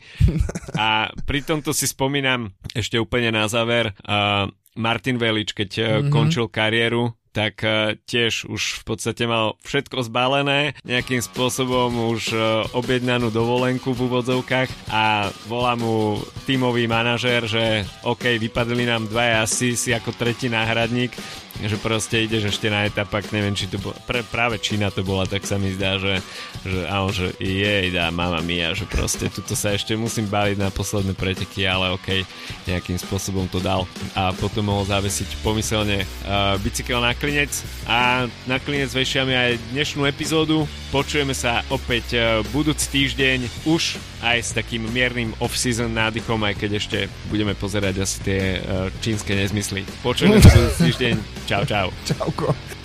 A pri tomto si spomínam ešte úplne na záver, uh, Martin Velič, keď mm-hmm. končil kariéru, tak uh, tiež už v podstate mal všetko zbalené, nejakým spôsobom už uh, objednanú dovolenku v úvodzovkách a volá mu tímový manažér, že OK, vypadli nám dvaja asi si ako tretí náhradník, že proste ideš ešte na etapak, neviem, či to bola, pre, práve Čína to bola, tak sa mi zdá, že, že áno, že jej dá mama mia, že proste tuto sa ešte musím baviť na posledné preteky, ale ok, nejakým spôsobom to dal a potom mohol zavesiť pomyselne uh, bicykel na klinec a na klinec vešiame aj dnešnú epizódu, počujeme sa opäť uh, budúci týždeň už aj s takým miernym off-season nádychom, aj keď ešte budeme pozerať asi tie uh, čínske nezmysly. Počujeme sa budúci týždeň. Čau, čau. Čauko.